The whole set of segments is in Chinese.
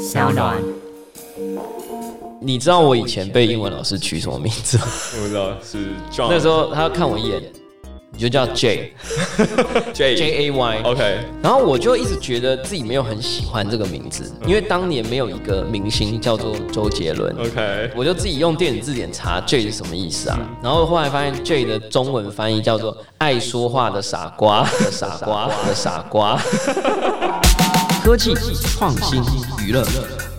小暖。你知道我以前被英文老师取什么名字吗？我不知道是 John 那时候他看我一眼，你就叫 J J J A Y。OK 然后我就一直觉得自己没有很喜欢这个名字，因为当年没有一个明星叫做周杰伦。OK 我就自己用电子字典查 J 是什么意思啊，然后后来发现 J 的中文翻译叫做爱说话的傻瓜的傻瓜的傻瓜。科技、创新、娱乐，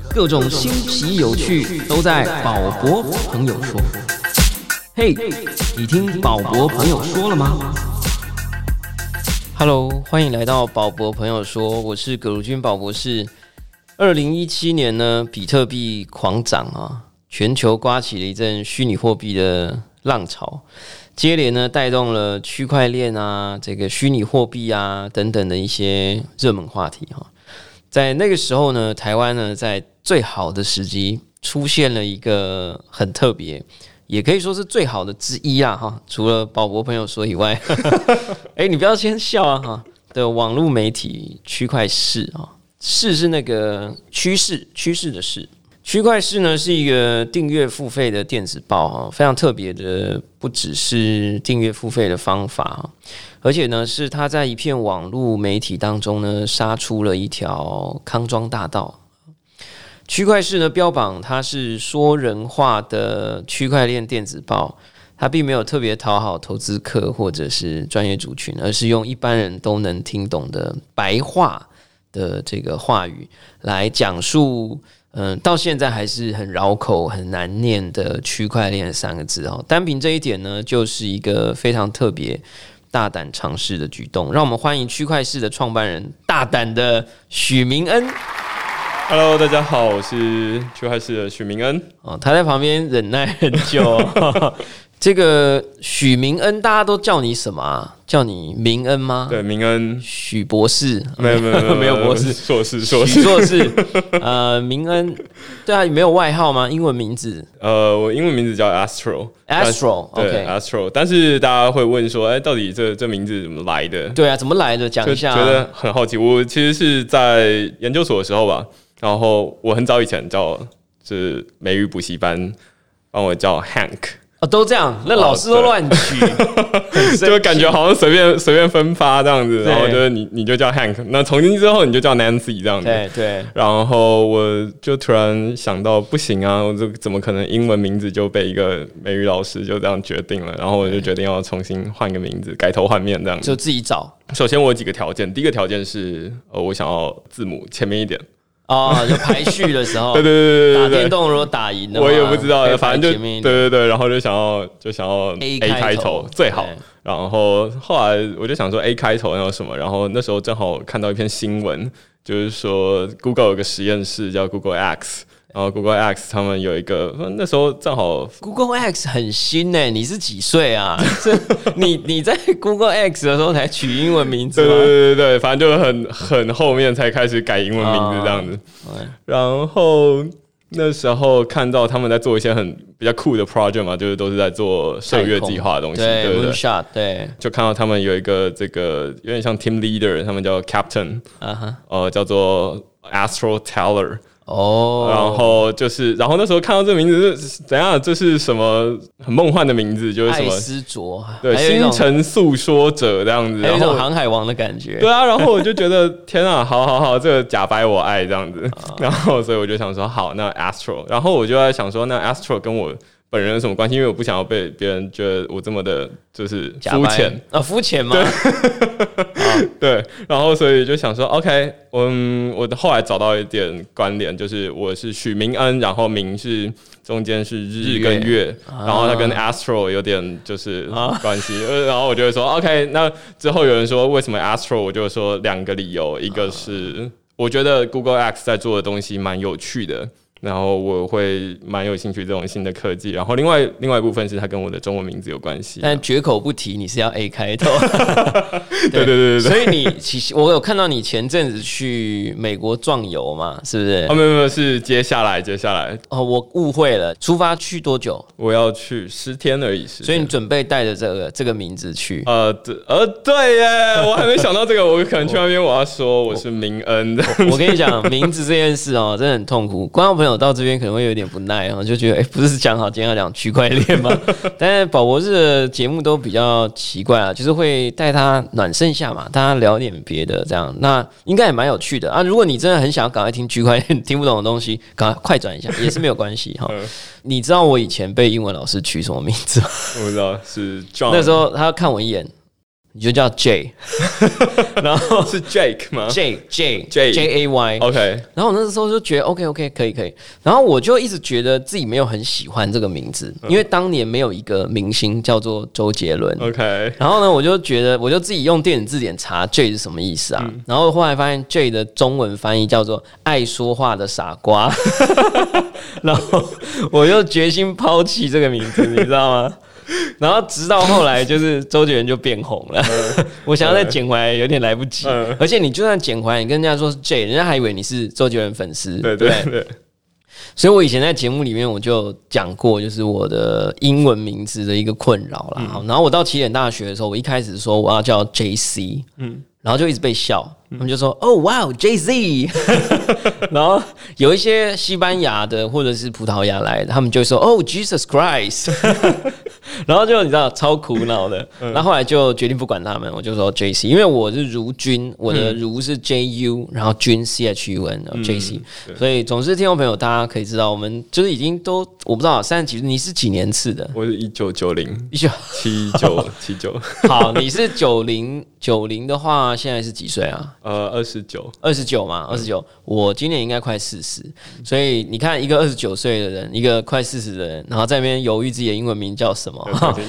各种新奇有趣都在宝博朋友说。嘿，你听宝博朋友说了吗？Hello，欢迎来到宝博朋友说，我是葛如君宝博士。二零一七年呢，比特币狂涨啊，全球刮起了一阵虚拟货币的浪潮，接连呢带动了区块链啊、这个虚拟货币啊等等的一些热门话题哈。在那个时候呢，台湾呢在最好的时机出现了一个很特别，也可以说是最好的之一啊哈。除了宝博朋友说以外，哎、你不要先笑啊哈。的网络媒体区块市啊，市是那个趋势趋势的势。区块市呢是一个订阅付费的电子报哈，非常特别的，不只是订阅付费的方法，而且呢是它在一片网络媒体当中呢杀出了一条康庄大道。区块市呢标榜它是说人话的区块链电子报，它并没有特别讨好投资客或者是专业族群，而是用一般人都能听懂的白话的这个话语来讲述。嗯，到现在还是很绕口、很难念的区块链三个字哦。单凭这一点呢，就是一个非常特别、大胆尝试的举动。让我们欢迎区块市的创办人大胆的许明恩 Hello，大家好，我是区块市的许明恩。哦，他在旁边忍耐很久、哦。这个许明恩，大家都叫你什么啊？叫你明恩吗？对，明恩，许博士，没有没有 没有博士，硕士硕许士。硕士，呃，明恩，对啊，没有外号吗？英文名字呃，我英文名字叫 Astro。Astro，对 OK，Astro，但是大家会问说，哎，到底这这名字怎么来的？对啊，怎么来的？讲一下、觉得很好奇。我其实是在研究所的时候吧，然后我很早以前叫就是美语补习班帮我叫 Hank，哦，都这样，那老师都乱取，就感觉好像随便随便分发这样子，然后就是你你就叫 Hank，那从今之后你就叫 Nancy 这样子。对对，然后我就突然想到，不行啊，我这怎么可能英文名字就被一个美语老师就这样决定了？然后我就决定要重新换个名字，改头换面这样子。就自己找首先我有几个条件，第一个条件是，呃，我想要字母前面一点。哦，就排序的时候，对对对打对对对。电动如果打赢的话，我也不知道，反正就对对对，然后就想要就想要 A 开开头最好，然后后来我就想说 A 开头那有什么，然后那时候正好看到一篇新闻，就是说 Google 有个实验室叫 Google X，然后 Google X 他们有一个那时候正好 Google X 很新呢，你是几岁啊？这你你在 Google X 的时候才取英文名字对对？对对对，反正就很很后面才开始改英文名字这样子。嗯然后那时候看到他们在做一些很比较酷的 project 嘛，就是都是在做射月计划的东西，对对不对？，Moonshot，对，就看到他们有一个这个有点像 team leader，他们叫 captain，啊哈，呃，叫做 Astro Teller。哦，然后就是，然后那时候看到这个名字，是怎样？这是什么很梦幻的名字？就是什么？爱斯卓，对，星辰诉说者这样子。有一种航海王的感觉，对啊，然后我就觉得天啊，好好好，这个假白我爱这样子，然后所以我就想说好，那 Astro，然后我就在想说，那 Astro 跟我本人有什么关系？因为我不想要被别人觉得我这么的，就是肤浅，啊，肤浅吗？对，然后所以就想说，OK，嗯，我后来找到一点关联，就是我是许明恩，然后明是中间是日跟月，啊然后他跟 Astro 有点就是关系，呃然后我就会说，OK，那之后有人说为什么 Astro，我就说两个理由，一个是我觉得 Google X 在做的东西蛮有趣的。然后我会蛮有兴趣这种新的科技。然后另外另外一部分是它跟我的中文名字有关系。但绝口不提你是要 A 开头。对对对对对。所以你其实我有看到你前阵子去美国壮游嘛，是不是？哦，没有没有，是接下来接下来。哦，我误会了。出发去多久？我要去十天而已。所以你准备带着这个这个名字去？呃，对，呃，对耶，我还没想到这个。我可能去那边我要说我是明恩的。我跟你讲，名字这件事哦，真的很痛苦。观众朋友到这边可能会有点不耐啊，就觉得哎，不是讲好今天要讲区块链吗？但是宝博士的节目都比较奇怪啊，就是会带他暖身一下嘛，大家聊点别的，这样那应该也蛮有趣的啊。如果你真的很想要赶快听区块链听不懂的东西，赶快快转一下也是没有关系哈。你知道我以前被英文老师取什么名字吗？我不知道是 John。那时候他看我一眼。你就叫 J，然后是 Jake 吗？J J J J A Y，OK。然后我那时候就觉得 OK OK 可以可以，然后我就一直觉得自己没有很喜欢这个名字，因为当年没有一个明星叫做周杰伦，OK。然后呢，我就觉得我就自己用电子字典查 J 是什么意思啊？然后后来发现 J 的中文翻译叫做爱说话的傻瓜，然后我就决心抛弃这个名字，你知道吗？然后直到后来，就是周杰伦就变红了。我想要再捡回来，有点来不及。而且你就算捡回来，你跟人家说是 J，人家还以为你是周杰伦粉丝。对对对。所以我以前在节目里面我就讲过，就是我的英文名字的一个困扰了。然后我到起点大学的时候，我一开始说我要叫 J C，嗯，然后就一直被笑。他们就说：“哦，哇，J Z。”然后有一些西班牙的或者是葡萄牙来的，他们就说：“哦，Jesus Christ。” 然后就你知道超苦恼的。那后来就决定不管他们，我就说 J C，因为我是如君，我的如是 J U，然后君 C H U N J C。所以总之听众朋友，大家可以知道，我们就是已经都我不知道三十几，你是几年次的？我是一九九零，一九七九七九。好，你是九零九零的话，现在是几岁啊？呃，二十九，二十九嘛，二十九。我今年应该快四十，所以你看，一个二十九岁的人，一个快四十的人，然后在那边犹豫自己的英文名叫什么，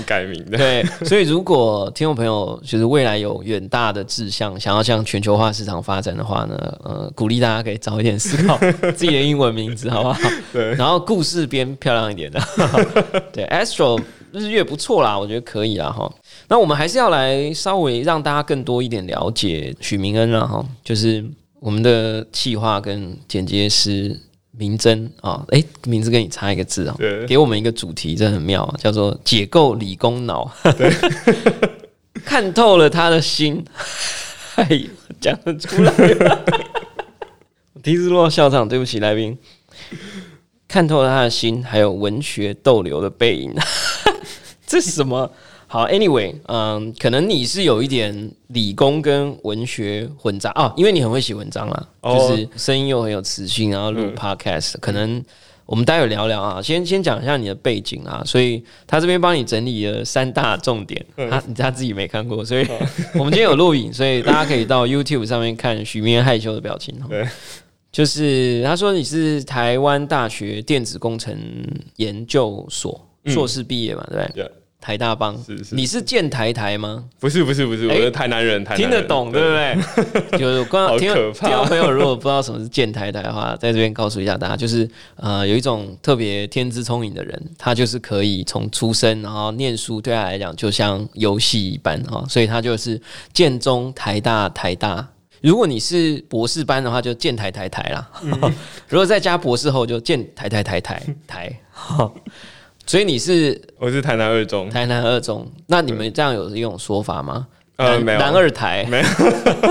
改名的。对，所以如果听众朋友就是未来有远大的志向，想要向全球化市场发展的话呢，呃，鼓励大家可以早一点思考 自己的英文名字，好不好？对。然后故事编漂亮一点的，对，Astro 日月不错啦，我觉得可以啦，哈。那我们还是要来稍微让大家更多一点了解许明恩了哈，就是我们的企划跟剪接师明真啊，哎，名字跟你差一个字啊，给我们一个主题，真的很妙，叫做解构理工脑，看透了他的心，哎，讲得出来，第一次落校场，对不起来宾，看透了他的心，还有文学逗留的背影，这是什么？好，Anyway，嗯，可能你是有一点理工跟文学混杂哦，因为你很会写文章啦，就是声音又很有磁性，然后录 Podcast，可能我们待会聊聊啊，先先讲一下你的背景啊，所以他这边帮你整理了三大重点，他他自己没看过，所以 我们今天有录影，所以大家可以到 YouTube 上面看许明害羞的表情对，就是他说你是台湾大学电子工程研究所硕士毕业嘛，对不对？台大帮，你是建台台吗？不是不是不是，我是台南人，听得懂对不对？就是刚听听朋友如果不知道什么是建台台的话，在这边告诉一下大家，就是呃有一种特别天资聪颖的人，他就是可以从出生然后念书，对他来讲就像游戏一般哈，所以他就是建中台大台大。如果你是博士班的话，就建台台台啦；如果再加博士后，就建台台台台台。所以你是我是台南二中，台南二中，那你们这样有一种说法吗？呃，没有，南二台没有。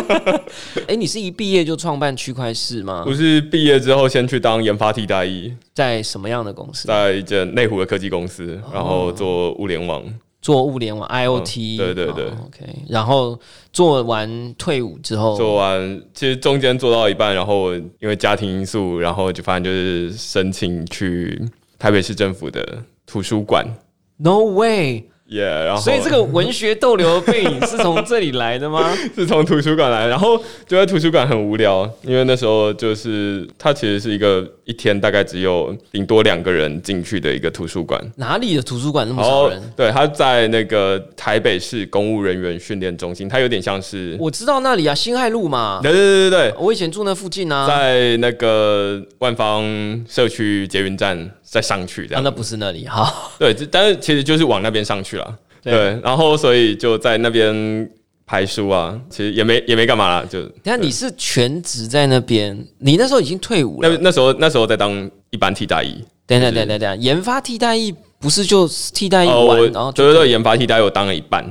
哎，你是一毕业就创办区块市吗？不是，毕业之后先去当研发替代役，在什么样的公司？在一间内湖的科技公司，然后做物联网，做物联网 IOT。对对对，OK。然后做完退伍之后，做完其实中间做到一半，然后因为家庭因素，然后就发现就是申请去台北市政府的。图书馆？No way！耶，然后所以这个文学逗留的背影是从这里来的吗？是从图书馆来，然后就在图书馆很无聊，因为那时候就是它其实是一个一天大概只有顶多两个人进去的一个图书馆。哪里的图书馆那么少人？对，它在那个台北市公务人员训练中心，它有点像是，我知道那里啊，新海路嘛，对对对对对，我以前住那附近啊。在那个万方社区捷运站再上去这啊，样。那不是那里，哈，对，这但是其实就是往那边上去了。对。对，然后所以就在那边排书啊，其实也没也没干嘛啦，就等一下你是全职在那边，你那时候已经退伍了。那那时候那时候在当一般替代役。等等等等等，研发替代役不是就替代役哦，完，我然后就对对对，研发替代役我当了一半，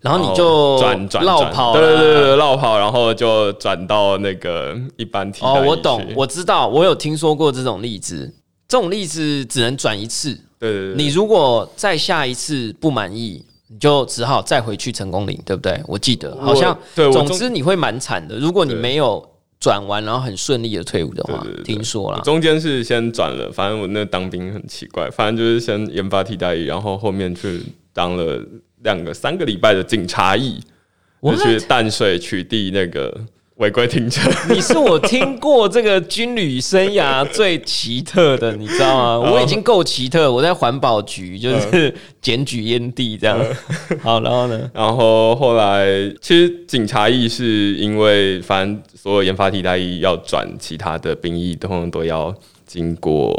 然后你就转转转。绕跑对对对了对，绕跑，然后就转到那个一般替代哦，役我懂，我知道，我有听说过这种例子。这种例子只能转一次，对对对，你如果再下一次不满意，你就只好再回去成功岭，对不对？我记得好像我，对总之你会蛮惨的。如果你对没有转完，然后很顺利的退伍的话听说了，中间是先转了，反正我那当兵很奇怪，反正就是先研发替代役，然后后面去当了两个三个礼拜的警察役，就？去淡水取缔那个违规停车。你是我听过这个军旅生涯最奇特的，你知道吗？哦我已经够奇特，我在环保局就是嗯检举烟蒂这样。好，然后呢？然后后来，其实警察役是因为反正所有研发替代役要转其他的兵役，通常都要经过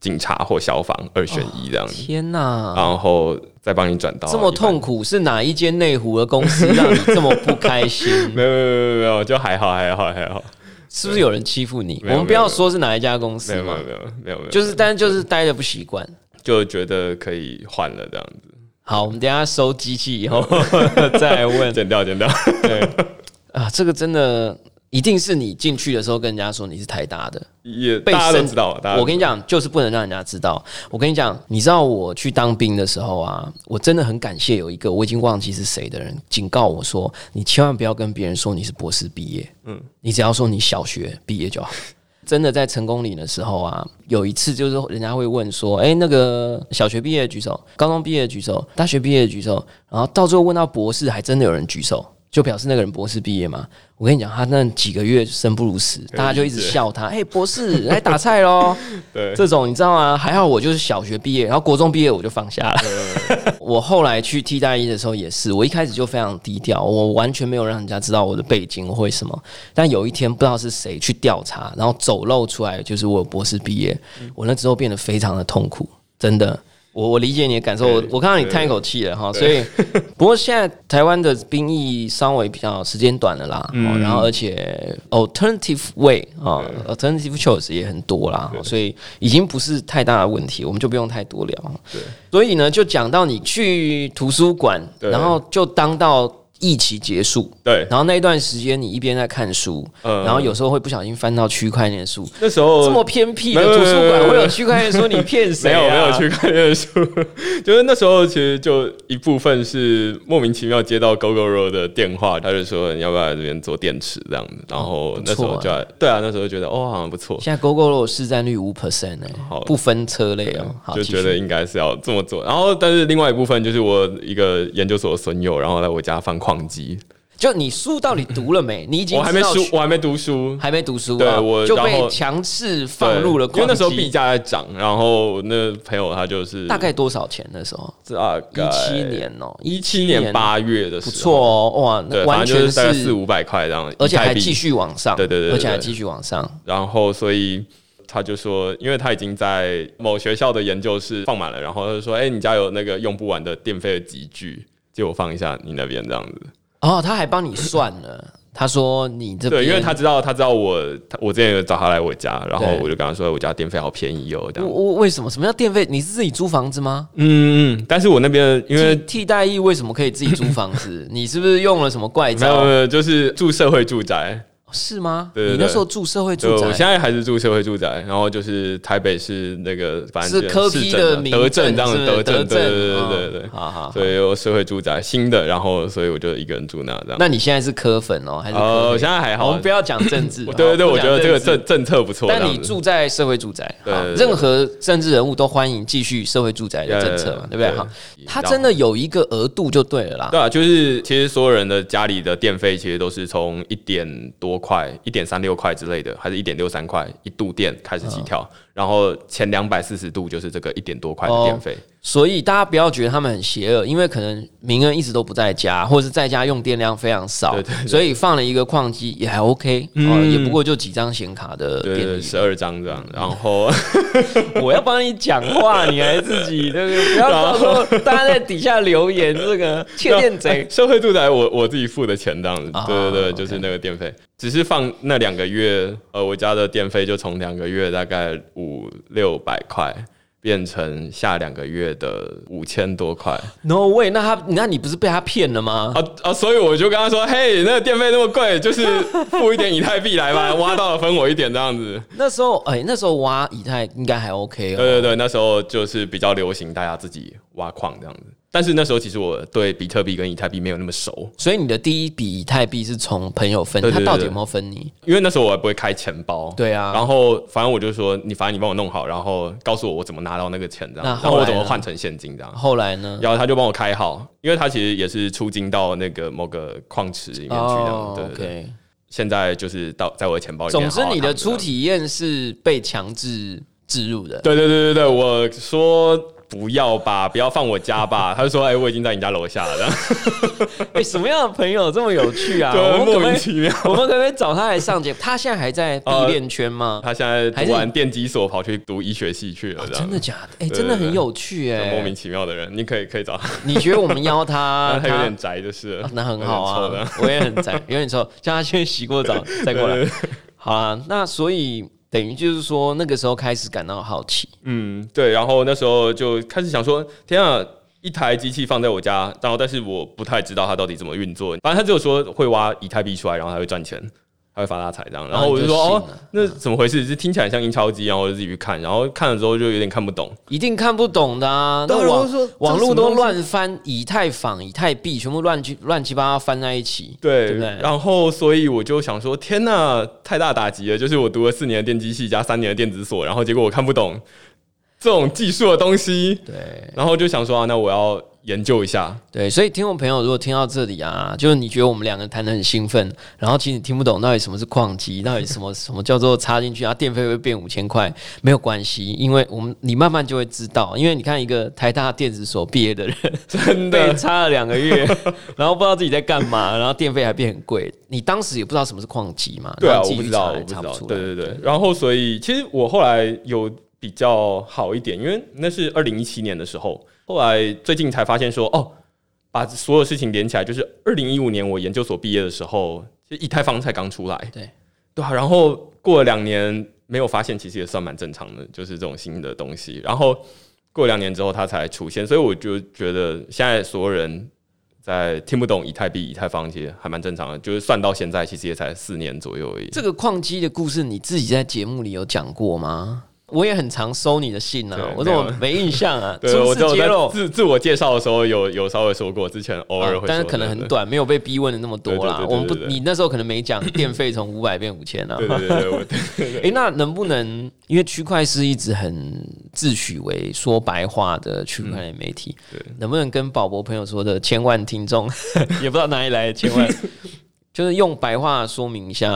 警察或消防二选一这样子，天哪！然后再帮你转到这么痛苦，是哪一间内湖的公司让你这么不开心？没有没有没有没有，就还好还好还好，是不是有人欺负你？我们不要说是哪一家公司嘛。没有没有，没有没有，就是但是就是待的不习惯。就觉得可以换了这样子，好，我们等下收机器以后 再问。剪掉剪掉，对。啊，这个真的一定是你进去的时候跟人家说你是台大的，被也大家都知道，我跟你讲，就是不能让人家知道。我跟你讲，你知道我去当兵的时候啊，我真的很感谢有一个我已经忘记是谁的人警告我说，你千万不要跟别人说你是博士毕业，嗯，你只要说你小学毕业就好。真的在成功岭的时候啊，有一次就是人家会问说，哎、那个小学毕业举手，高中毕业举手，大学毕业举手，然后到最后问到博士，还真的有人举手，就表示那个人博士毕业嘛。我跟你讲，他那几个月生不如死，大家就一直笑他，哎、博士来打菜喽。对这种你知道吗？还好我就是小学毕业，然后国中毕业我就放下了。我后来去替代一的时候也是，我一开始就非常低调，我完全没有让人家知道我的背景，或什么。但有一天不知道是谁去调查，然后走漏出来，就是我有博士毕业，我那之后变得非常的痛苦，真的。我我理解你的感受，我我看到你叹一口气了哈，所以 不过现在台湾的兵役稍微比较时间短了啦，哦，然后而且 alternative way 啊，alternative choice 也很多啦，哦所以已经不是太大的问题，我们就不用太多聊。对，所以呢，就讲到你去图书馆，然后就当到疫期结束，对，然后那一段时间你一边在看书，嗯。然后有时候会不小心翻到区块链书，那时候这么偏僻的图书馆会有。区块链书，你骗谁、啊？没有没有区块链书，就是那时候其实就一部分是莫名其妙接到 GoGoRo 的电话，他就说你要不要来这边做电池这样子，然后那时候就来对啊，那时候觉得哦好像不错，现在 GoGo 市占率五 percent 哎好，不分车类哦，好，就觉得应该是要这么做。然后但是另外一部分就是我一个研究所的损友，然后来我家放矿机，就你书到底读了没？你已经我还没书，我还没读书。还没读书啊，对我就被强制放入了因为那时候币。价在涨，然后那朋友他就是大概多少钱那时候？大概一七年哦，一七年八月的时候，不错哦，哇，那对，完全是四五百块这样，而且还继续往上，对对对对对而且还继续往上。然后所以他就说，因为他已经在某学校的研究室放满了，然后他就说：“哎、你家有那个用不完的电费的集聚，借我放一下你那边这样子。哦，他还帮你算了，他说你这”边对，因为他知道他知道我他我之前有找他来我家，然后我就跟他说我家电费好便宜哦，这我样。我为什么？什么叫电费？你是自己租房子吗？嗯嗯，但是我那边因为替替代役为什么可以自己租房子？你是不是用了什么怪没有没招？有，就是住社会住宅，是吗？对对你那时候住社会，住宅，我现在还是住社会住宅，然后就是台北市那个反正是科批的民德政这样德政，德对对对对对对。好好好所以有社会住宅新的，然后所以我就一个人住那这样。那你现在是科粉哦，还是科呃，黑现在还好我们不，要讲政治，对对我觉得这个政治政政策不错。但你住在社会住宅，任何政治人物都欢迎继续社会住宅的政策嘛，对不对？好，它然后真的有一个额度就对了啦。对啊，就是其实所有人的家里的电费其实都是从一点多块、一点三六块之类的，还是一点六三块一度电开始起嗯跳，然后前两百四十度就是这个一点多块的电费。所以大家不要觉得他们很邪恶，因为可能名人一直都不在家，或者是在家用电量非常少，对对对所以放了一个矿机也还 OK，、哦，也不过就几张显卡的对对，电力。十二张这样，然后 我要帮你讲话，你还自己对不对？不要到时候大家在底下留言这个窃电贼。社会住宅我我自己付的钱这样子，啊对对对，就是那个电费，只是放那两个月，呃，我家的电费就从两个月大概五六百块。变成下两个月的五千多块 No way，那他那你不是被他骗了吗？啊啊！所以我就跟他说：“嘿，那个电费那么贵，就是付一点以太币来吧，挖到了分我一点这样子。那时候哎、那时候挖以太应该还 OK 哦。对对对，那时候就是比较流行大家自己挖矿这样子。但是那时候其实我对比特币跟以太币没有那么熟，所以你的第一笔以太币是从朋友分，他到底有没有分你？因为那时候我还不会开钱包。对啊，然后反正我就说，你反正你帮我弄好，然后告诉我我怎么拿到那个钱这样，然后我怎么换成现金这样。后来呢？然后他就帮我开好，因为他其实也是出金到那个某个矿池里面去这样。哦对对。现在就是到在我的钱包里面总之，你的初体验是被强制置入的。对对对对对，我说不要吧，不要放我家吧。他就说，哎、我已经在你家楼下了，哎、什么样的朋友这么有趣啊？我 对，莫名其妙。我们可不可以找他来上节目？他现在还在币链圈吗？他现在读完电机所，跑去读医学系去了，真的假的？哎、对真的很有趣哎、莫名其妙的人，你可以可以找他，你觉得我们邀他，他有点宅就是了、那很好啊，我也很宅，有点臭，叫他先洗过澡再过来。好啊，那所以等于就是说，那个时候开始感到好奇，嗯，对，然后那时候就开始想说，天啊，一台机器放在我家，然后但是我不太知道它到底怎么运作。反正他只有说会挖以太币出来，然后还会赚钱，它会发大财这样。然后我就说，哦那怎么回事？就听起来像印钞机，然后我就自己去看，然后看了之后就有点看不懂。一定看不懂的啊。那对网网络都乱翻，以太坊、以太币全部乱七乱七八糟翻在一起，对，对不对？然后所以我就想说，天呐，太大打击了！就是我读了四年的电机系加三年的电子所，然后结果我看不懂这种技术的东西，对然后就想说啊，那我要研究一下。对，所以听众朋友如果听到这里啊，就是你觉得我们两个谈的很兴奋，然后其实你听不懂到底什么是矿机，到底什么什么叫做插进去啊，电费会变五千块，没有关系，因为我们你慢慢就会知道，因为你看一个台大电子所毕业的人，真被的，插了两个月，然后不知道自己在干嘛，然后电费还变很贵，你当时也不知道什么是矿机嘛？对啊，我不知道，我不知道。对对对，然后所以其实我后来有比较好一点，因为那是二零一七年的时候，后来最近才发现说，哦，把所有事情连起来，就是二零一五年我研究所毕业的时候，其实以太坊才刚出来，对对啊，然后过了两年没有发现，其实也算蛮正常的，就是这种新的东西，然后过两年之后它才出现，所以我就觉得现在所有人。在听不懂以太币、以太坊，其实还蛮正常的。就是算到现在，其实也才四年左右而已。这个矿机的故事，你自己在节目里有讲过吗？我也很常收你的信啊，我怎么没印象啊？对，我自自我介绍的时候有有稍微说过，之前偶尔会、啊但是可能很。短，没有被逼问的那么多啦。我们不，你那时候可能没讲电费从五百变五千啊。对对对哎、那能不能因为区块是一直很自诩为说白话的区块链媒体，对能不能跟宝博朋友说的千万听众，也不知道哪里来的千万，就是用白话说明一下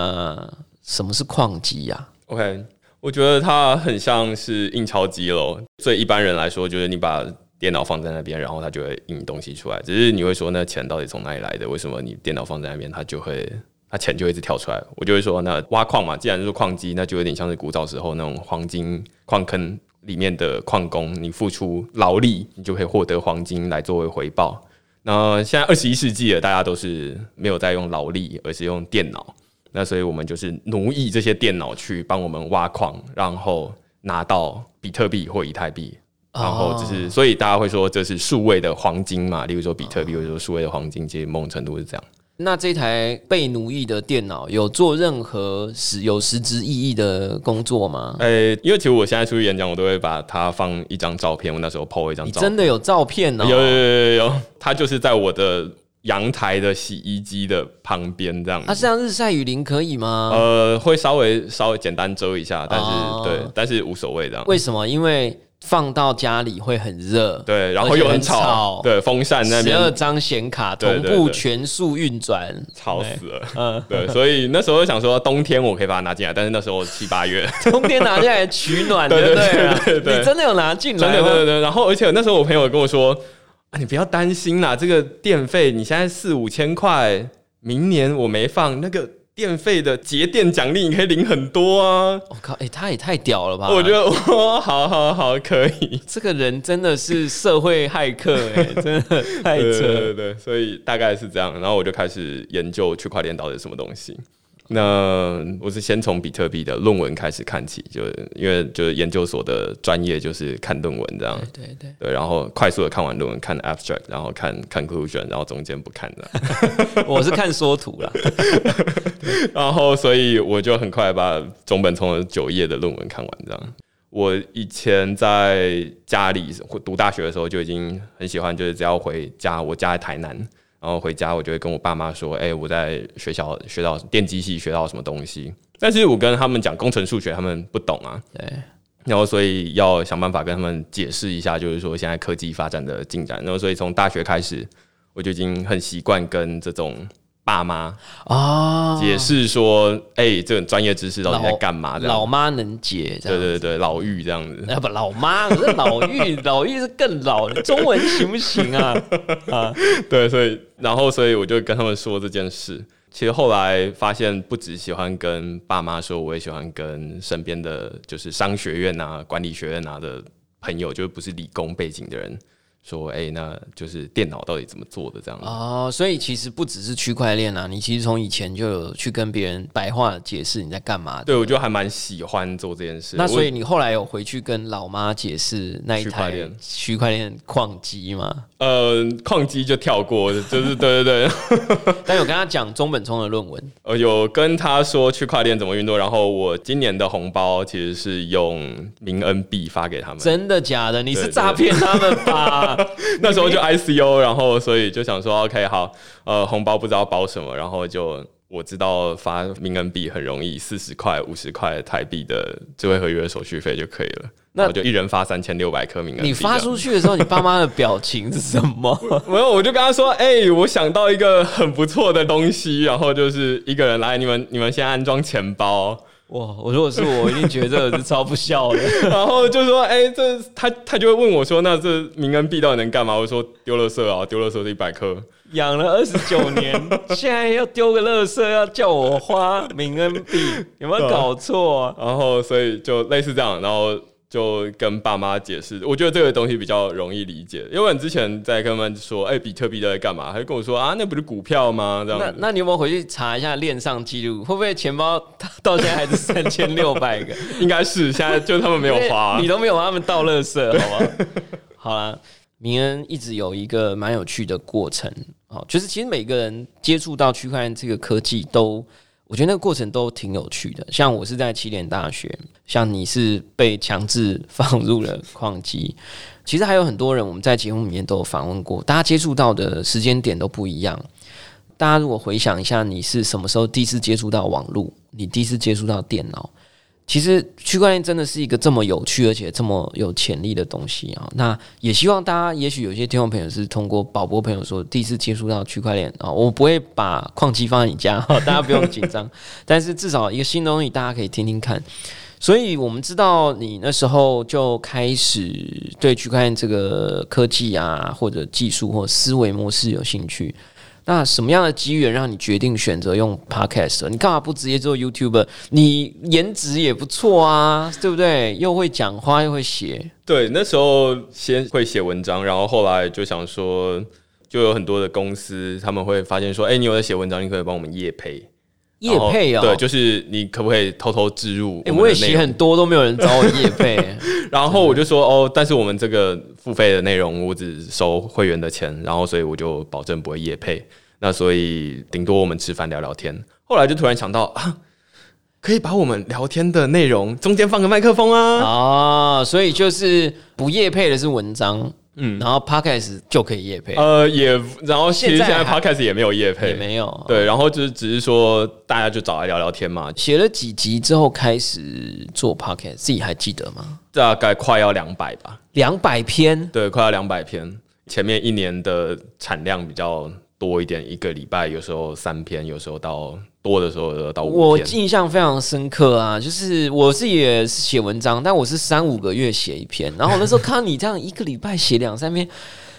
什么是矿机呀？OK，我觉得它很像是印钞机咯。对一般人来说，就是你把电脑放在那边，然后它就会印东西出来。只是你会说，那钱到底从哪里来的？为什么你电脑放在那边，它就会它钱就会一直跳出来？我就会说，那挖矿嘛，既然是矿机，那就有点像是古早时候那种黄金矿坑里面的矿工，你付出劳力，你就可以获得黄金来作为回报。那现在二十一世纪了，大家都是没有在用劳力，而是用电脑。那所以我们就是奴役这些电脑去帮我们挖矿，然后拿到比特币或以太币，然后就是，所以大家会说这是数位的黄金嘛，例如说比特币或者说数位的黄金，其实某种程度是这样。那这台被奴役的电脑有做任何实有实质意义的工作吗？诶、因为其实我现在出去演讲，我都会把它放一张照片。我那时候 PO 一张你照片，真的有照片哦？有有有有有，它就是在我的阳台的洗衣机的旁边这样子。啊，这样日晒雨淋可以吗？呃，会稍微稍微简单遮一下，但是、哦对，但是无所谓这样。为什么？因为放到家里会很热，对，然后又很又吵，吵对，风扇那边十二边张显卡同步全速运转，吵死了。嗯，对，所以那时候想说冬天我可以把它拿进来，但是那时候七八月，冬天拿进来取暖，对对不对你真的有拿进真来吗？的对对对。然后而且那时候我朋友跟我说啊，你不要担心啦，这个电费你现在四五千块，明年我没放那个电费的节电奖励，你可以领很多啊。我靠，哎，他也太屌了吧！我觉得哇，好好好，可以。这个人真的是社会骇客，哎，真的太对对扯。对对，所以大概是这样。然后我就开始研究区块链到底是什么东西。那我是先从比特币的论文开始看起，就因为就是研究所的专业就是看论文这样。对对，对，然后快速的看完论文，看 abstract，然后看 conclusion，然后中间不看的。我是看缩图啦。然后所以我就很快把中本聪的九页的论文看完这样。我以前在家里读大学的时候就已经很喜欢，就是只要回家，我家在台南，然后回家我就会跟我爸妈说：“哎、我在学校学到电机系学到什么东西。”但是我跟他们讲工程数学，他们不懂啊。对，然后所以要想办法跟他们解释一下，就是说现在科技发展的进展。然后所以从大学开始，我就已经很习惯跟这种爸妈啊，解释说，哎、这种专业知识到底在干嘛？这样老妈能解。对对对，老妪这样子。啊不，老妈，可是老妪，老妪是更老，中文行不行啊？啊，对，所以然后所以我就跟他们说这件事。其实后来发现，不只喜欢跟爸妈说，我也喜欢跟身边的就是商学院啊、管理学院啊的朋友，就是不是理工背景的人说，哎、那就是电脑到底怎么做的这样子。哦，所以其实不只是区块链啊，你其实从以前就有去跟别人白话解释你在干嘛的。对，我就还蛮喜欢做这件事。那所以你后来有回去跟老妈解释那一台区块链矿机吗？呃，矿机就跳过，就是对对对，但有跟他讲中本聪的论文，呃，有跟他说区块链怎么运作，然后我今年的红包其实是用明恩币发给他们，真的假的？你是诈骗他们吧？那时候就 ICO，然后所以就想说 OK 好，呃，红包不知道包什么，然后就我知道发名恩币很容易，四十块、五十块台币的智慧合约手续费就可以了，那那我就一人发三千六百颗名恩币。你发出去的时候，你爸妈的表情是什么？没有，我就跟他说，哎、我想到一个很不错的东西，然后就是一个人来，你们你们先安装钱包。哇！我如果是我，我一定觉得这个是超不孝的。然后就说，哎、这他他就会问我说，那这明恩币到底能干嘛？我说丢垃圾啊，丢垃圾是一百颗。养了二十九年，现在要丢个垃圾，要叫我花明恩币，有没有搞错啊？然后所以就类似这样，然后就跟爸妈解释，我觉得这个东西比较容易理解，因为你之前在跟他们说，哎、比特币在干嘛？他就跟我说啊，那不是股票吗？这样。那那你有没有回去查一下链上记录？会不会钱包到现在还是三千六百个？应该是现在就他们没有花、你都没有帮他们倒垃圾，好吗？好啦，明恩一直有一个蛮有趣的过程，好，就是其实每个人接触到区块链这个科技都。我觉得那个过程都挺有趣的，像我是在起点大学，像你是被强制 放入了矿机，其实还有很多人我们在节目里面都有访问过，大家接触到的时间点都不一样。大家如果回想一下，你是什么时候第一次接触到网络？你第一次接触到电脑？其实区块链真的是一个这么有趣而且这么有潜力的东西啊！那也希望大家，也许有些听众朋友是通过宝博朋友说第一次接触到区块链啊，我不会把矿机放在你家，大家不用紧张。但是至少一个新东西，大家可以听听看。所以我们知道你那时候就开始对区块链这个科技啊，或者技术或思维模式有兴趣。那什么样的机缘让你决定选择用 podcast？你干嘛不直接做 YouTube？你颜值也不错啊，对不对？又会讲话又会写，对，那时候先会写文章，然后后来就想说，就有很多的公司他们会发现说，哎、你有在写文章，你可以帮我们夜配。业配哦。对，就是你可不可以偷偷置入哎、我也写很多都没有人找我夜配。然后我就说哦，但是我们这个付费的内容，我只收会员的钱，然后所以我就保证不会夜配。那所以顶多我们吃饭聊聊天。后来就突然想到啊，可以把我们聊天的内容中间放个麦克风啊。哦，所以就是不夜配的是文章，嗯，然后 podcast 就可以夜配，呃，也，然后其实现在 podcast 也没有夜配，也没有。对，然后就是只是说大家就找来聊聊天嘛，写了几集之后开始做 podcast，自己还记得吗？大概快要两百吧，两百篇，对，快要两百篇。前面一年的产量比较多一点，一个礼拜有时候三篇，有时候到多的时候有到五我。印象非常深刻啊！就是我自己也是写文章，但我是三五个月写一篇，然后我那时候看到你这样一个礼拜写两三篇，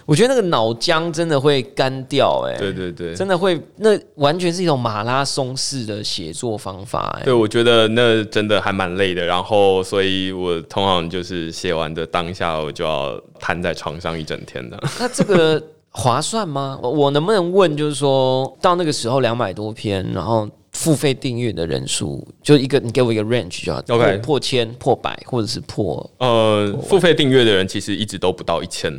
我觉得那个脑浆真的会干掉、哎，对对对，真的会，那完全是一种马拉松式的写作方法、哎，对，我觉得那真的还蛮累的。然后，所以我通常就是写完的当下，我就要瘫在床上一整天的。那这个划算吗？我我能不能问，就是说到那个时候两百多篇，然后付费订阅的人数，就一个你给我一个 range 就好 OK 破破千、破百，或者是破呃，付费订阅的人其实一直都不到一千，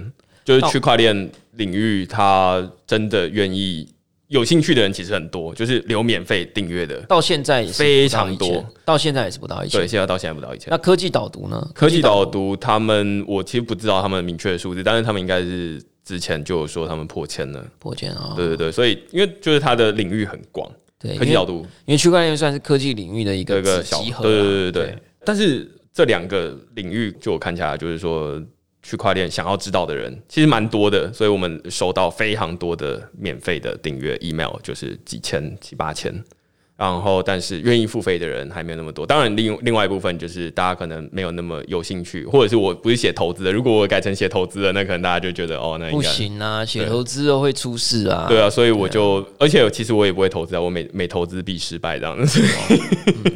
就是区块链领域，他真的愿意有兴趣的人其实很多，就是留免费订阅的，到现在也是非常多到现在也是不到一千对，。现在到现在不到一千那。科技导读呢？科技导读他们，我其实不知道他们明确的数字，但是他们应该是之前就有说他们破千了。破千啊，对对对，所以因为就是它的领域很广，对，科技角度因为区块链算是科技领域的一个小，子集合啊，对对对对对。但是这两个领域，就我看起来，就是说区块链想要知道的人其实蛮多的，所以我们收到非常多的免费的订阅 email，就是几千、七八千。然后，但是愿意付费的人还没有那么多。当然另，另外一部分就是大家可能没有那么有兴趣，或者是我不是写投资的。如果我改成写投资的，那可能大家就觉得哦，那不行啊，写投资都会出事啊。对啊，所以我就，而且其实我也不会投资啊，我每每投资必失败这样子。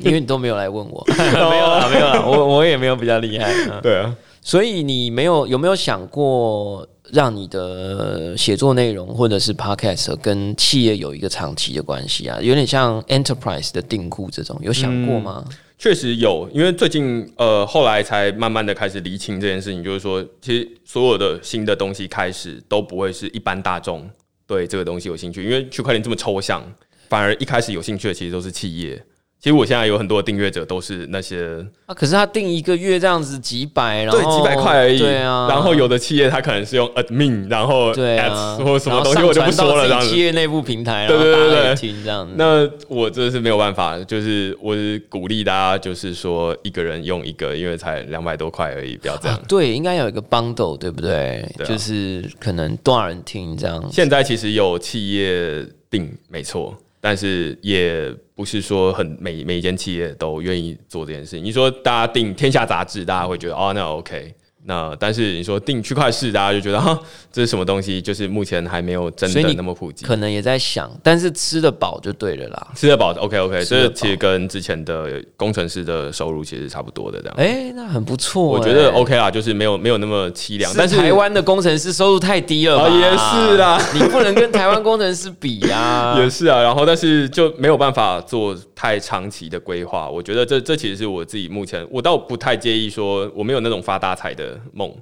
因为你都没有来问我，没有啊，没有啊，我我也没有比较厉害。啊对啊，所以你没有有没有想过让你的写作内容或者是 podcast 跟企业有一个长期的关系啊？有点像 enterprise 的订户这种，有想过吗？确实有，因为最近呃后来才慢慢的开始厘清这件事情，就是说，其实所有的新的东西开始都不会是一般大众对这个东西有兴趣，因为区块链这么抽象，反而一开始有兴趣的其实都是企业。其实我现在有很多的订阅者都是那些啊，可是他订一个月这样子几百，然后对几百块而已，对啊，然后有的企业他可能是用 admin，然后对啊或什么东西我就不说了，这样子然后企。业内部平台，然对对对对听这样子。那我这是没有办法，就是我是鼓励大家，就是说一个人用一个，因为才两百多块而已，不要这样。啊对，应该有一个 bundle，对不对？就是可能多少人听这样。现在其实有企业订，没错，但是也不是说很每每一间企业都愿意做这件事情。你说大家订《天下》杂志，大家会觉得哦，那 OK。那但是你说定区块市，大家就觉得哈，这是什么东西？就是目前还没有真的那么普及。可能也在想，但是吃得饱就对了啦。吃得饱，OK OK，这其实跟之前的工程师的收入其实差不多的这样。哎、那很不错、我觉得哎 OK 啦，就是没有没有那么凄凉，但是台湾的工程师收入太低了吧？哦也是啦 你不能跟台湾工程师比呀、也是啊，然后但是就没有办法做太长期的规划。我觉得这这其实是我自己目前，我倒不太介意说我没有那种发大财的梦，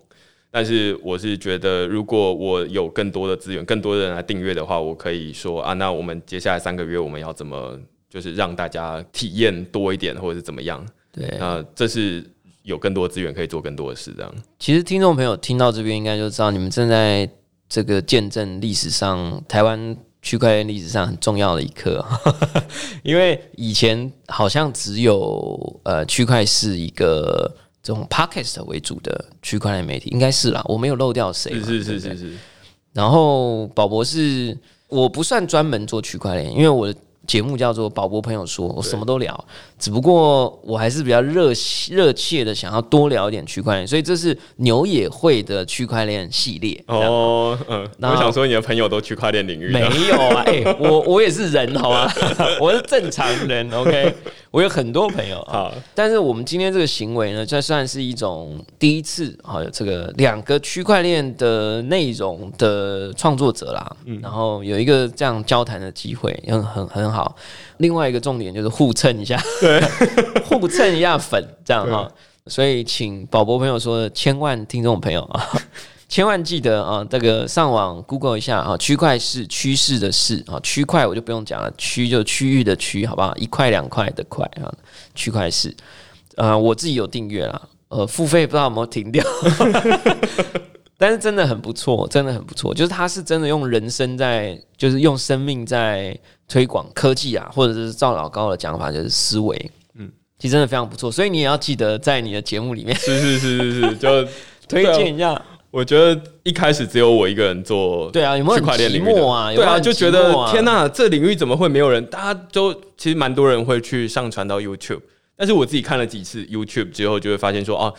但是我是觉得如果我有更多的资源，更多的人来订阅的话，我可以说啊，那我们接下来三个月我们要怎么就是让大家体验多一点，或者是怎么样？对，那这是有更多资源可以做更多的事，这样。其实听众朋友听到这边，应该就知道你们正在这个见证历史上台湾区块链历史上很重要的一刻，因为以前好像只有呃区块是一个这种 podcast 为主的区块链媒体，应该是啦，我没有漏掉谁嘛，是是是是是，然后宝博是我不算专门做区块链，因为我的节目叫做宝博朋友说，我什么都聊，只不过我还是比较热热切的想要多聊一点区块链，所以这是牛也会的区块链系列。哦，哦，嗯，那我想说你的朋友都区块链领域的。没有啊，哎、我我也是人好吗？我是正常人，OK，我有很多朋友啊。但是我们今天这个行为呢，这算是一种第一次，啊，这个两个区块链的内容的创作者啦，然后有一个这样交谈的机会，很很很好。另外一个重点就是互蹭一下，对，互蹭一下粉，这样哈。所以请宝博朋友说千万听众朋友啊，千万记得啊，这个上网 Google 一下啊，区块是趋势的势啊，区块我就不用讲了，区就区域的区，好不好？一块两块的块啊，区块是。啊，我自己有订阅啦，呃，付费不知道有没有停掉，但是真的很不错，真的很不错。就是他是真的用人生在，就是用生命在推广科技啊，或者是赵老高的讲法就是思维，嗯，其实真的非常不错。所以你也要记得在你的节目里面，是是是是是，就 推荐一下。我觉得一开始只有我一个人做，对啊，有没有区块链领域啊？对啊，就觉得天哪，这领域怎么会没有人？大家都其实蛮多人会去上传到 YouTube。但是我自己看了几次 YouTube 之后，就会发现说啊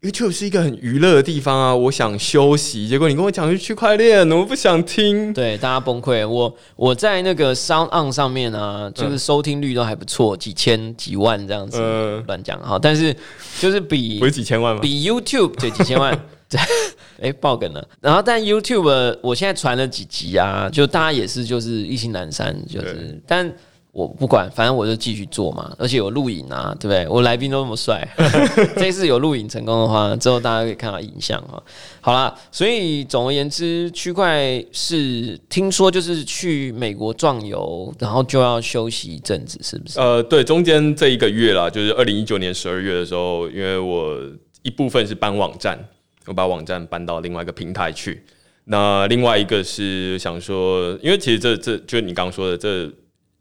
，YouTube 是一个很娱乐的地方啊，我想休息。结果你跟我讲是区块链，我不想听。对，大家崩溃。我我在那个 Sound On 上面呢，就是收听率都还不错，几千几万这样子，乱讲哈。但是就是比不是几千万吗？比 YouTube 对几千万，对，哎爆梗了。然后但 YouTube 我现在传了几集啊，就大家也是就是一心难山，就是但。我不管，反正我就继续做嘛，而且有录影啊，对不对？我来宾都那么帅，这次有录影成功的话，之后大家可以看到影像哈。好啦，所以总而言之，区块是听说就是去美国壮游，然后就要休息一阵子，是不是？呃，对，中间这一个月啦，就是二零一九年十二月的时候，因为我一部分是搬网站，我把网站搬到另外一个平台去，那另外一个是想说，因为其实这这就是你刚刚说的这。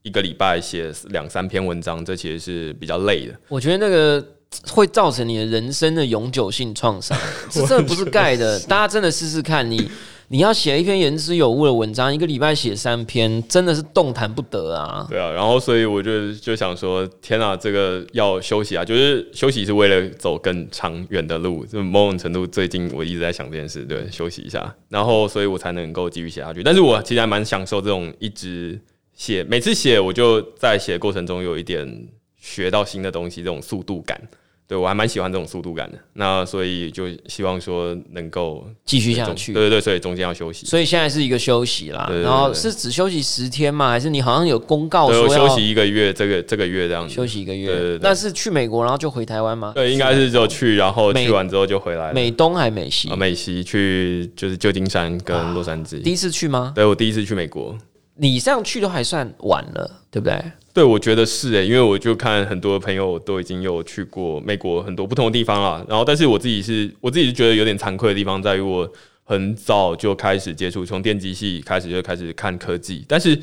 一个礼拜写两三篇文章，这其实是比较累的。我觉得那个会造成你的人生的永久性创伤，这真的不是盖的。大家真的试试看，你你你要写一篇言之有物的文章，一个礼拜写三篇，真的是动弹不得啊。对啊，然后所以我就就想说，天啊，这个要休息啊，就是休息是为了走更长远的路。就某种程度，最近我一直在想这件事，对，休息一下，然后所以我才能够继续写下去。但是我其实还蛮享受这种一直。写每次写，我就在写过程中有一点学到新的东西，这种速度感，对我还蛮喜欢这种速度感的。那所以就希望说能够继续下去。对对对，所以中间要休息。所以现在是一个休息啦，然后是只休息十天吗？还是你好像有公告说休息一个月？这个这个月这样子休息一个月？那是去美国然后就回台湾吗？对，应该是就去，然后去完之后就回来。美东还美西？美西去就是旧金山跟洛杉矶。第一次去吗？对我第一次去美国。你这样去都还算晚了，对不对？对，我觉得是诶，因为我就看很多朋友都已经有去过美国很多不同的地方了。然后，但是我自己是，我自己是觉得有点惭愧的地方在于，我很早就开始接触，从电机系开始就开始看科技，但是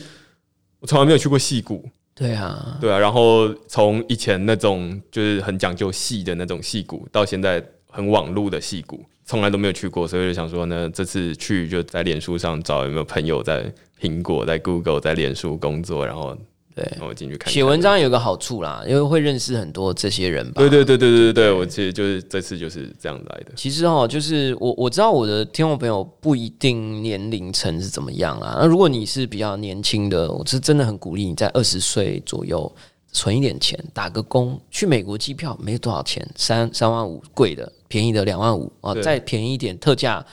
我从来没有去过戏谷。对啊，对啊。然后从以前那种就是很讲究戏的那种戏谷，到现在很网路的戏谷，从来都没有去过，所以就想说呢，这次去就在脸书上找有没有朋友在。苹果在 Google 在脸书工作，然后对，我进去看。写文章有个好处啦，因为会认识很多这些人吧。对对对对对对，我其实就是这次就是这样来的。其实哦，就是我我知道我的听众朋友不一定年龄层是怎么样啊。那如果你是比较年轻的，我是真的很鼓励你在二十岁左右存一点钱，打个工，去美国机票没多少钱，三三万五贵的，便宜的两万五啊，再便宜一点特价，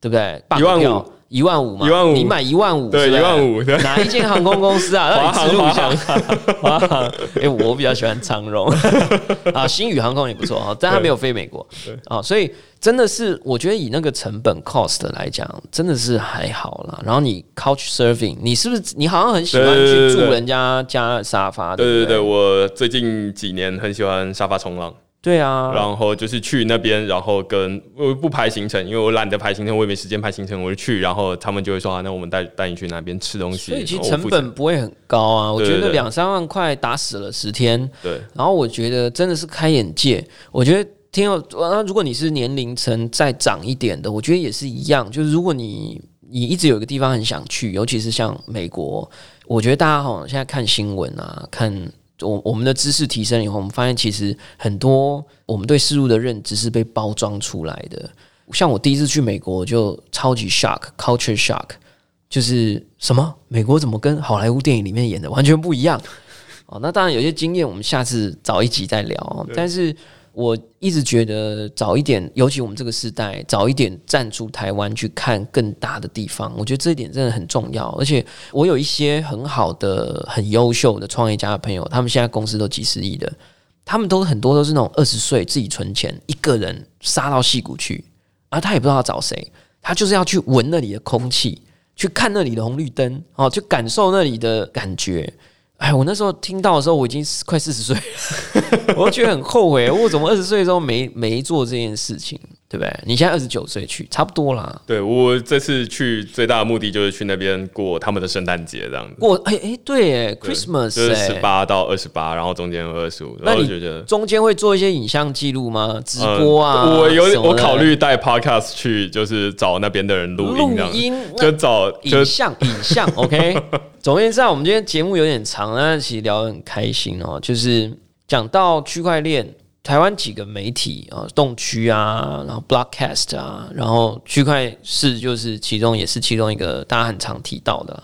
对不对？一万五。一万五嘛，一万五，你买一万五，对，一万五，哪一间航空公司啊？让你记录一下。哎，我比较喜欢长荣 啊，新宇航空也不错啊，但它没有飞美国啊，所以真的是我觉得以那个成本 cost 来讲，真的是还好啦。然后你 couch surfing，你是不是你好像很喜欢去住人家家沙发？对对对，我最近几年很喜欢沙发冲浪。对啊，然后就是去那边，然后跟我不排行程，因为我懒得排行程，我也没时间排行程，我就去，然后他们就会说啊，那我们带带你去那边吃东西，所以其实成本不会很高啊，我觉得两三万块打死了十天，对，然后我觉得真的是开眼界，我觉得挺有，那如果你是年龄层再长一点的，我觉得也是一样，就是如果你你一直有一个地方很想去，尤其是像美国，我觉得大家好像现在看新闻啊，看。我我们的知识提升以后，我们发现其实很多我们对事物的认知是被包装出来的。像我第一次去美国就超级 shock，culture shock，就是什么美国怎么跟好莱坞电影里面演的完全不一样？哦，那当然有些经验，我们下次找一集再聊。但是。我一直觉得早一点，尤其我们这个时代，早一点站出台湾去看更大的地方，我觉得这一点真的很重要。而且我有一些很好的、很优秀的创业家的朋友，他们现在公司都几十亿的，他们都很多都是那种二十岁自己存钱，一个人杀到戏谷去，而他也不知道要找谁，他就是要去闻那里的空气，去看那里的红绿灯，哦，去感受那里的感觉。哎，我那时候听到的时候，我已经快四十岁了，我觉得很后悔，我怎么二十岁的时候没没做这件事情。对不对？你现在二十九岁去，差不多啦。对我这次去最大的目的就是去那边过他们的圣诞节，这样子。过哎哎，对，Christmas 就是十八到二十八，然后中间有二十五。那你觉得中间会做一些影像记录吗？直播啊？我有我考虑带 Podcast 去，就是找那边的人录音，录音就找影像影像。OK，总而言之，我们今天节目有点长，但其实聊得很开心哦。就是讲到区块链。台湾几个媒体啊，动区啊，然后 Blockcast 啊，然后区块是就是其中也是其中一个大家很常提到的。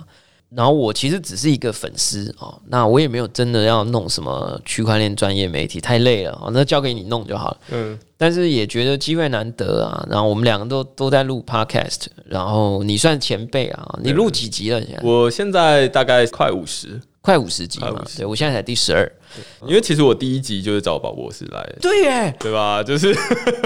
然后我其实只是一个粉丝哦，那我也没有真的要弄什么区块链专业媒体，太累了哦，那交给你弄就好了。嗯，但是也觉得机会难得啊。然后我们两个都都在录 Podcast，然后你算前辈啊，你录几集了？现在我现在大概快五十。快五十集嘛，对我现在才第十二，因为其实我第一集就是找宝博士来，对耶，对吧？就是，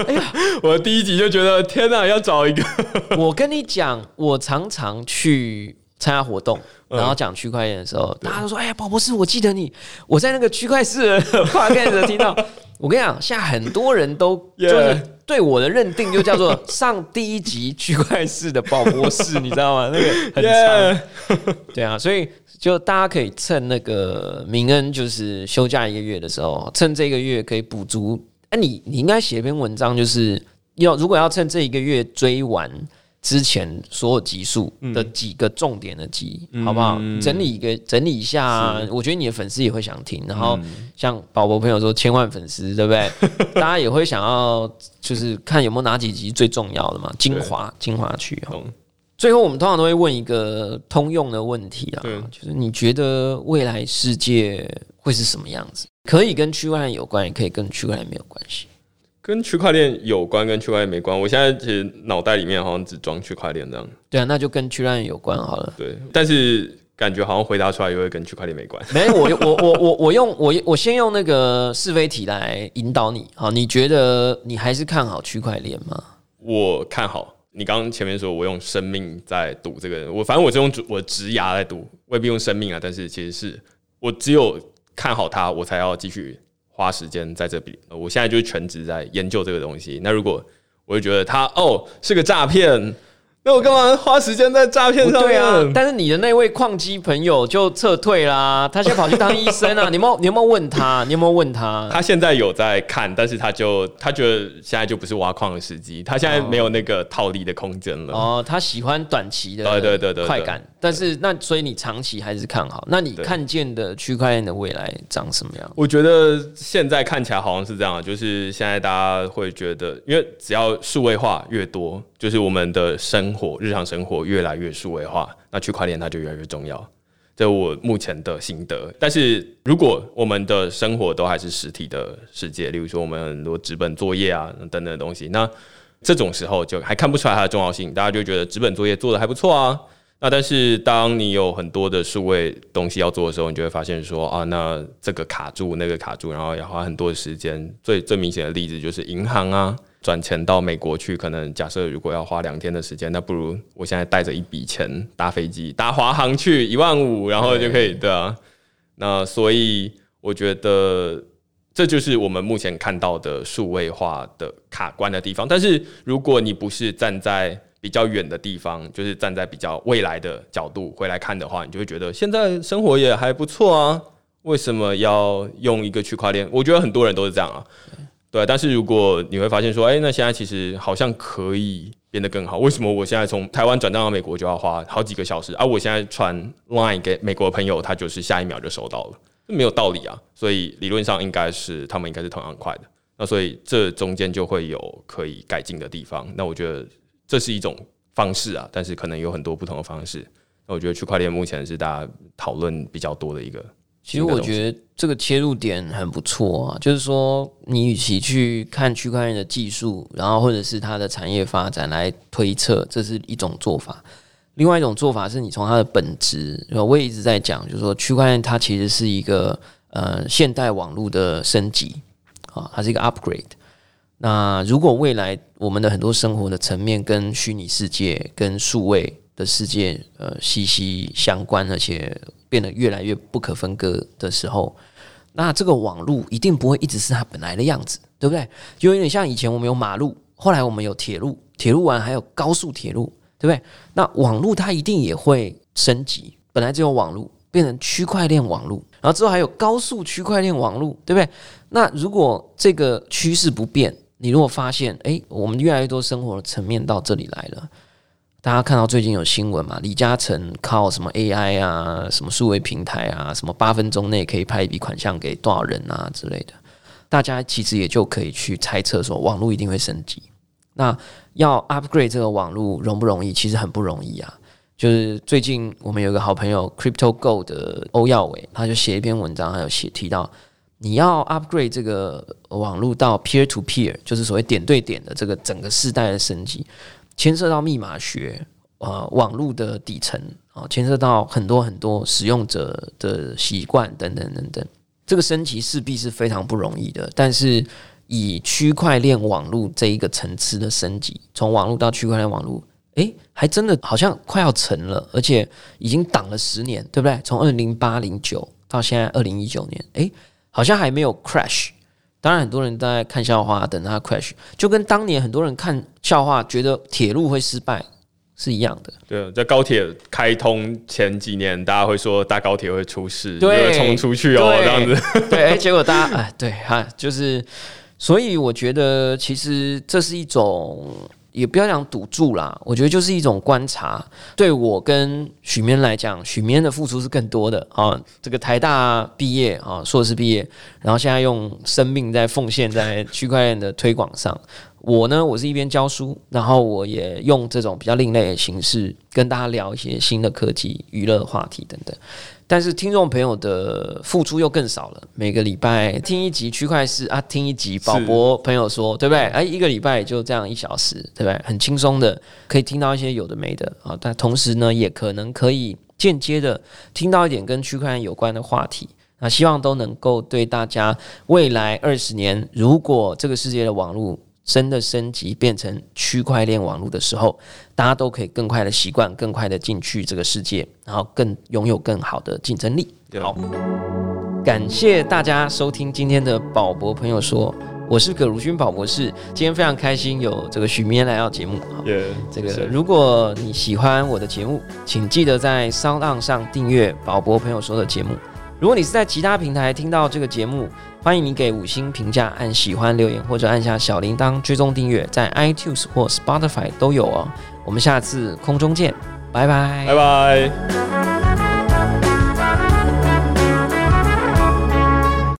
哎呀，我第一集就觉得天哪，要找一个。我跟你讲，我常常去参加活动，然后讲区块链的时候，大家都说：“哎呀，宝博士，我记得你，我在那个区块市跨开始听到。”我跟你讲，现在很多人都 就是对我的认定就叫做 上第一集区块市的宝博士，你知道吗？那个很长，对啊，所以。就大家可以趁那个明恩就是休假一个月的时候，趁这个月可以补足。哎，你你应该写篇文章，就是要如果要趁这一个月追完之前所有集数的几个重点的集，好不好？整理一个整理一下，我觉得你的粉丝也会想听。然后像宝宝朋友说千万粉丝，对不对？大家也会想要就是看有没有哪几集最重要的嘛，精华精华区哈。最后，我们通常都会问一个通用的问题啊，就是你觉得未来世界会是什么样子？可以跟区块链有关，也可以跟区块链没有关系。跟区块链有关，跟区块链没关。我现在其实脑袋里面好像只装区块链这样。对啊，那就跟区块链有关好了。对，但是感觉好像回答出来又会跟区块链没关。没，我我我我我用我我先用那个是非题来引导你。好，你觉得你还是看好区块链吗？我看好。你刚刚前面说我用生命在赌这个，我反正我是用我直牙在赌，未必用生命啊。但是其实是我只有看好它，我才要继续花时间在这里。我现在就是全职在研究这个东西。那如果我就觉得他哦是个诈骗。那我干嘛花时间在诈骗上面？啊，但是你的那位矿机朋友就撤退啦，他现在跑去当医生啊！你有你有没有问他？你有没有问他？他现在有在看，但是他就他觉得现在就不是挖矿的时机，他现在没有那个套利的空间了。哦，他喜欢短期的对对对对快感，但是那所以你长期还是看好？那你看见的区块链的未来长什么样？我觉得现在看起来好像是这样，就是现在大家会觉得，因为只要数位化越多。就是我们的生活，日常生活越来越数位化，那区块链它就越来越重要。这我目前的心得。但是如果我们的生活都还是实体的世界，例如说我们很多纸本作业啊等等的东西，那这种时候就还看不出来它的重要性，大家就觉得纸本作业做的还不错啊。那但是当你有很多的数位东西要做的时候，你就会发现说啊，那这个卡住，那个卡住，然后要花很多的时间。最最明显的例子就是银行啊。转钱到美国去，可能假设如果要花两天的时间，那不如我现在带着一笔钱搭飞机搭华航去一万五，然后就可以对啊。那所以我觉得这就是我们目前看到的数位化的卡关的地方。但是如果你不是站在比较远的地方，就是站在比较未来的角度回来看的话，你就会觉得现在生活也还不错啊。为什么要用一个区块链？我觉得很多人都是这样啊。对，但是如果你会发现说，哎，那现在其实好像可以变得更好。为什么我现在从台湾转账到美国就要花好几个小时，而我现在传 Line 给美国朋友，他就是下一秒就收到了，这没有道理啊。所以理论上应该是他们应该是同样快的。那所以这中间就会有可以改进的地方。那我觉得这是一种方式啊，但是可能有很多不同的方式。那我觉得区块链目前是大家讨论比较多的一个。其实我觉得这个切入点很不错啊，就是说你与其去看区块链的技术，然后或者是它的产业发展来推测，这是一种做法；另外一种做法是你从它的本质，我也一直在讲，就是说区块链它其实是一个呃现代网络的升级啊，它是一个 upgrade。那如果未来我们的很多生活的层面跟虚拟世界、跟数位的世界呃息息相关，而且变得越来越不可分割的时候，那这个网络一定不会一直是它本来的样子，对不对？就有点像以前我们有马路，后来我们有铁路，铁路完还有高速铁路，对不对？那网络它一定也会升级，本来只有网络变成区块链网络，然后之后还有高速区块链网络，对不对？那如果这个趋势不变，你如果发现，诶，我们越来越多生活的层面到这里来了。大家看到最近有新闻嘛？李嘉诚靠什么 AI 啊，什么数位平台啊，什么八分钟内可以拍一笔款项给多少人啊之类的，大家其实也就可以去猜测说，网络一定会升级。那要 upgrade 这个网络容不容易？其实很不容易啊。就是最近我们有个好朋友 Crypto Go 的欧耀伟，他就写一篇文章，还有写提到，你要 upgrade 这个网络到 peer to peer，就是所谓点对点的这个整个世代的升级。牵涉到密码学，呃，网络的底层啊，牵涉到很多很多使用者的习惯等等等等，这个升级势必是非常不容易的。但是以区块链网络这一个层次的升级，从网络到区块链网络，诶，还真的好像快要成了，而且已经挡了十年，对不对？从二零八零九到现在二零一九年，诶，好像还没有 crash。当然，很多人在看笑话，等它 crash，就跟当年很多人看笑话觉得铁路会失败是一样的。对，在高铁开通前几年，大家会说大高铁会出事，会冲出去哦，这样子。对，哎，结果大家哎，对哈，就是，所以我觉得其实这是一种。也不要讲赌注啦，我觉得就是一种观察。对我跟许眠来讲，许眠的付出是更多的啊。这个台大毕业啊，硕士毕业，然后现在用生命在奉献在区块链的推广上。我呢，我是一边教书，然后我也用这种比较另类的形式跟大家聊一些新的科技、娱乐话题等等。但是听众朋友的付出又更少了，每个礼拜听一集区块市啊，听一集宝博朋友说，对不对？哎，一个礼拜就这样一小时，对不对？很轻松的可以听到一些有的没的啊，但同时呢，也可能可以间接的听到一点跟区块链有关的话题。那希望都能够对大家未来二十年，如果这个世界的网络。真的升级变成区块链网络的时候，大家都可以更快的习惯，更快的进去这个世界，然后更拥有更好的竞争力。好，感谢大家收听今天的宝博朋友说，我是葛如君宝博士。今天非常开心有这个许明来到节目。这个如果你喜欢我的节目，请记得在 Sound 上订阅宝博朋友说的节目。如果你是在其他平台听到这个节目，欢迎你给五星评价、按喜欢留言或者按下小铃铛追踪订阅，在 iTunes 或 Spotify 都有哦。我们下次空中见，拜拜，拜拜。